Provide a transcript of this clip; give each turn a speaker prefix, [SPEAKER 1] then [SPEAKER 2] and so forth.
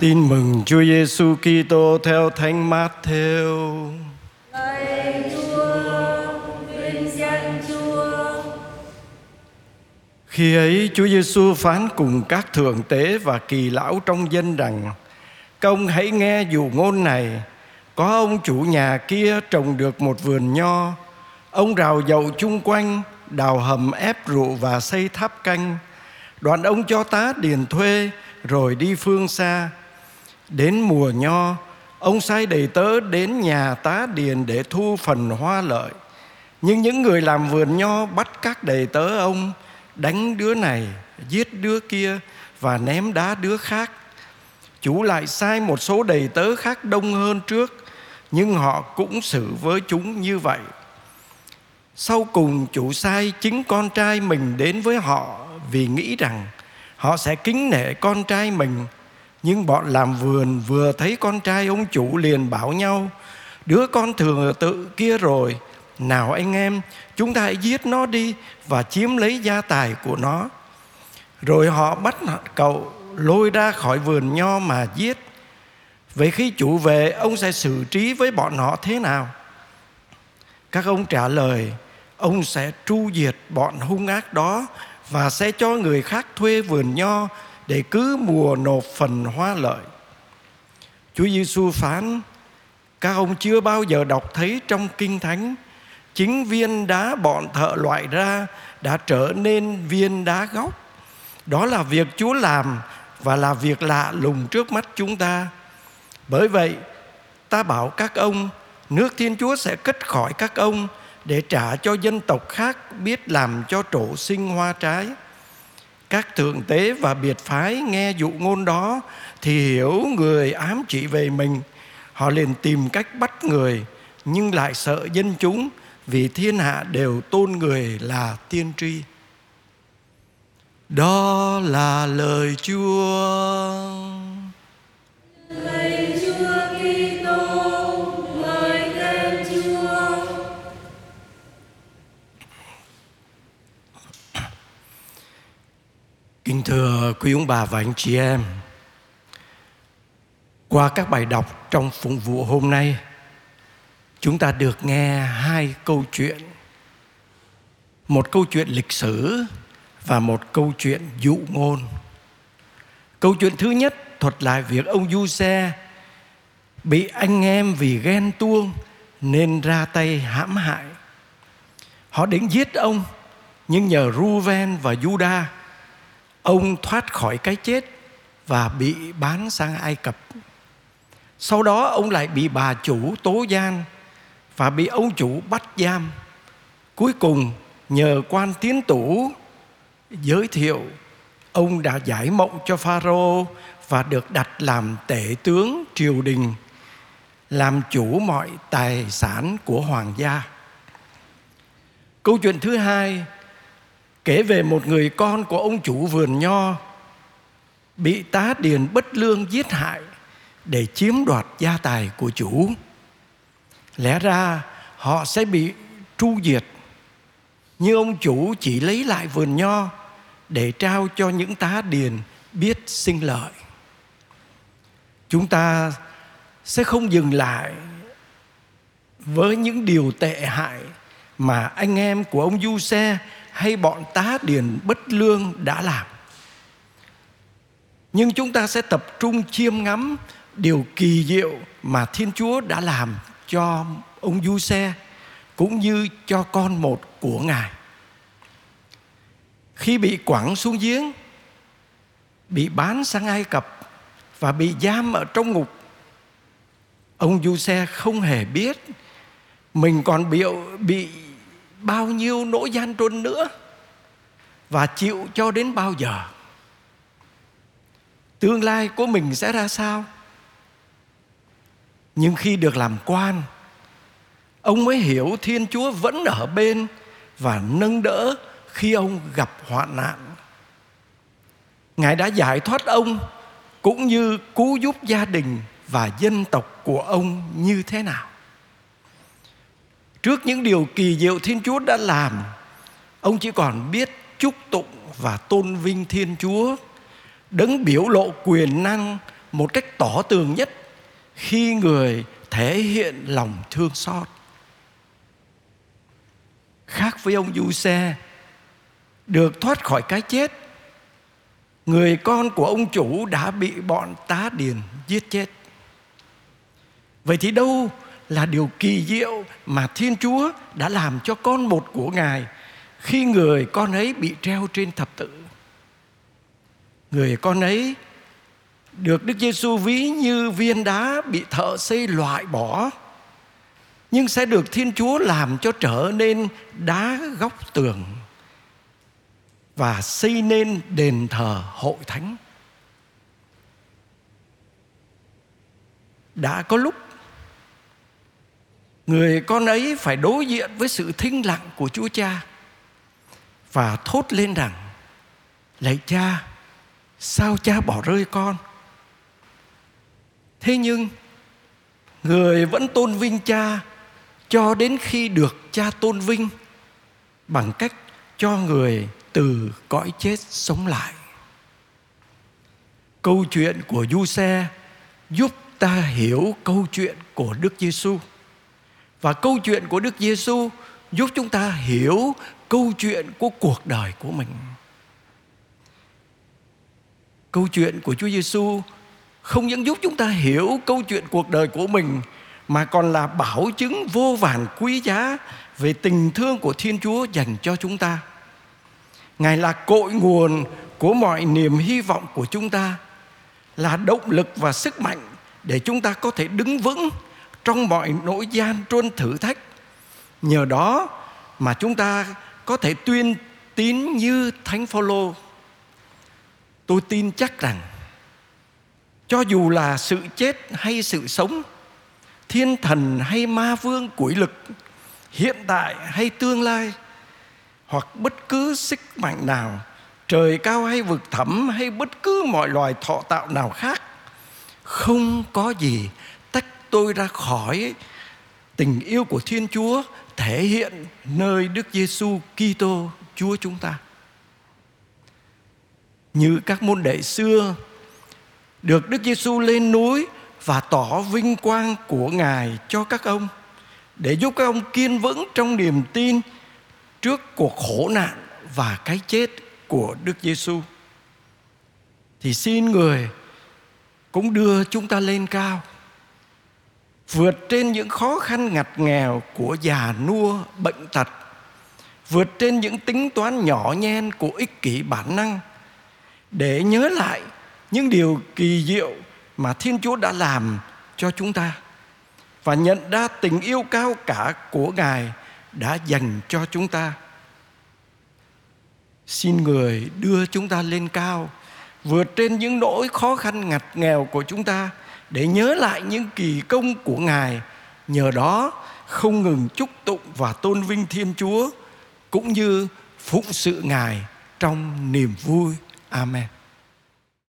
[SPEAKER 1] Tin mừng Chúa Giêsu Kitô theo Thánh Matthew.
[SPEAKER 2] Lạy Chúa, vinh danh Chúa.
[SPEAKER 1] Khi ấy Chúa Giêsu phán cùng các thượng tế và kỳ lão trong dân rằng: Công hãy nghe dù ngôn này. Có ông chủ nhà kia trồng được một vườn nho. Ông rào dậu chung quanh, đào hầm ép rượu và xây tháp canh. Đoạn ông cho tá điền thuê rồi đi phương xa. Đến mùa nho, ông sai đầy tớ đến nhà tá điền để thu phần hoa lợi. Nhưng những người làm vườn nho bắt các đầy tớ ông, đánh đứa này, giết đứa kia và ném đá đứa khác. Chủ lại sai một số đầy tớ khác đông hơn trước, nhưng họ cũng xử với chúng như vậy. Sau cùng chủ sai chính con trai mình đến với họ vì nghĩ rằng họ sẽ kính nể con trai mình. Nhưng bọn làm vườn vừa thấy con trai ông chủ liền bảo nhau, Đứa con thường tự kia rồi, Nào anh em, chúng ta hãy giết nó đi Và chiếm lấy gia tài của nó Rồi họ bắt cậu lôi ra khỏi vườn nho mà giết Vậy khi chủ về, ông sẽ xử trí với bọn họ thế nào? Các ông trả lời, Ông sẽ tru diệt bọn hung ác đó Và sẽ cho người khác thuê vườn nho để cứ mùa nộp phần hoa lợi. Chúa Giêsu phán, Các ông chưa bao giờ đọc thấy trong Kinh Thánh, Chính viên đá bọn thợ loại ra Đã trở nên viên đá gốc. Đó là việc Chúa làm Và là việc lạ lùng trước mắt chúng ta. Bởi vậy, ta bảo các ông, Nước Thiên Chúa sẽ cất khỏi các ông Để trả cho dân tộc khác biết làm cho trổ sinh hoa trái các thượng tế và biệt phái nghe dụ ngôn đó thì hiểu người ám chỉ về mình. Họ liền tìm cách bắt người, nhưng lại sợ dân chúng, vì thiên hạ đều tôn người là tiên tri. Đó là lời chúa. Kính thưa quý ông bà và anh chị em, Qua các bài đọc trong phụng vụ hôm nay, Chúng ta được nghe hai câu chuyện. Một câu chuyện lịch sử Và một câu chuyện dụ ngôn. Câu chuyện thứ nhất thuật lại việc ông Du Xe Bị anh em vì ghen tuông Nên ra tay hãm hại. Họ định giết ông, Nhưng nhờ Ruven và Judah ông thoát khỏi cái chết và bị bán sang Ai Cập. Sau đó, ông lại bị bà chủ tố gian và bị ông chủ bắt giam. Cuối cùng, nhờ quan tiến tủ giới thiệu, ông đã giải mộng cho Pharaoh và được đặt làm tể tướng triều đình, làm chủ mọi tài sản của hoàng gia. Câu chuyện thứ hai kể về một người con của ông chủ vườn nho bị tá điền bất lương giết hại để chiếm đoạt gia tài của chủ. Lẽ ra họ sẽ bị tru diệt, nhưng ông chủ chỉ lấy lại vườn nho để trao cho những tá điền biết sinh lợi. Chúng ta sẽ không dừng lại với những điều tệ hại mà anh em của ông Du Xe hay bọn tá điền bất lương đã làm. Nhưng chúng ta sẽ tập trung chiêm ngắm điều kỳ diệu mà Thiên Chúa đã làm cho ông Du Xe cũng như cho con một của Ngài. Khi bị quẳng xuống giếng, bị bán sang Ai Cập và bị giam ở trong ngục, ông Du Xe không hề biết mình còn bị bị bao nhiêu nỗi gian truân nữa và chịu cho đến bao giờ. Tương lai của mình sẽ ra sao? Nhưng khi được làm quan, ông mới hiểu thiên chúa vẫn ở bên và nâng đỡ khi ông gặp hoạn nạn. Ngài đã giải thoát ông cũng như cứu giúp gia đình và dân tộc của ông như thế nào? Trước những điều kỳ diệu Thiên Chúa đã làm, Ông chỉ còn biết chúc tụng và tôn vinh Thiên Chúa, Đấng biểu lộ quyền năng một cách tỏ tường nhất khi người thể hiện lòng thương xót. Khác với ông du xe được thoát khỏi cái chết, người con của ông chủ đã bị bọn tá điền giết chết. Vậy thì đâu là điều kỳ diệu mà thiên chúa đã làm cho con một của ngài khi người con ấy bị treo trên thập tự người con ấy được Đức Giêsu ví như viên đá bị thợ xây loại bỏ, nhưng sẽ được Thiên Chúa làm cho trở nên đá góc tường và xây nên đền thờ hội thánh. Đã có lúc người con ấy phải đối diện với sự thinh lặng của Chúa Cha và thốt lên rằng, lạy cha, sao cha bỏ rơi con? Thế nhưng, người vẫn tôn vinh cha cho đến khi được cha tôn vinh bằng cách cho người từ cõi chết sống lại. Câu chuyện của du xe giúp ta hiểu câu chuyện của đức giêsu và câu chuyện của đức giêsu giúp chúng ta hiểu câu chuyện của cuộc đời của mình câu chuyện của Chúa Giêsu không những giúp chúng ta hiểu câu chuyện cuộc đời của mình mà còn là bảo chứng vô vàn quý giá về tình thương của Thiên Chúa dành cho chúng ta. Ngài là cội nguồn của mọi niềm hy vọng của chúng ta, là động lực và sức mạnh để chúng ta có thể đứng vững trong mọi nỗi gian truân thử thách. Nhờ đó mà chúng ta có thể tuyên tín như Thánh Phaolô. Tôi tin chắc rằng, cho dù là sự chết hay sự sống, thiên thần hay ma vương quỷ lực, hiện tại hay tương lai, hoặc bất cứ sức mạnh nào, trời cao hay vực thẳm hay bất cứ mọi loài thọ tạo nào khác, không có gì tôi ra khỏi tình yêu của Thiên Chúa thể hiện nơi Đức Giêsu Kitô, Chúa chúng ta. Như các môn đệ xưa, được Đức Giêsu lên núi và tỏ vinh quang của Ngài cho các ông, để giúp các ông kiên vững trong niềm tin trước cuộc khổ nạn và cái chết của Đức Giêsu. Thì xin người cũng đưa chúng ta lên cao vượt trên những khó khăn ngặt nghèo của già nua bệnh tật vượt trên những tính toán nhỏ nhen của ích kỷ bản năng để nhớ lại những điều kỳ diệu mà Thiên Chúa đã làm cho chúng ta và nhận ra tình yêu cao cả của Ngài đã dành cho chúng ta. Xin người đưa chúng ta lên cao, vượt trên những nỗi khó khăn ngặt nghèo của chúng ta để nhớ lại những kỳ công của Ngài. Nhờ đó không ngừng chúc tụng và tôn vinh Thiên Chúa, cũng như phụng sự Ngài trong niềm vui. Amen.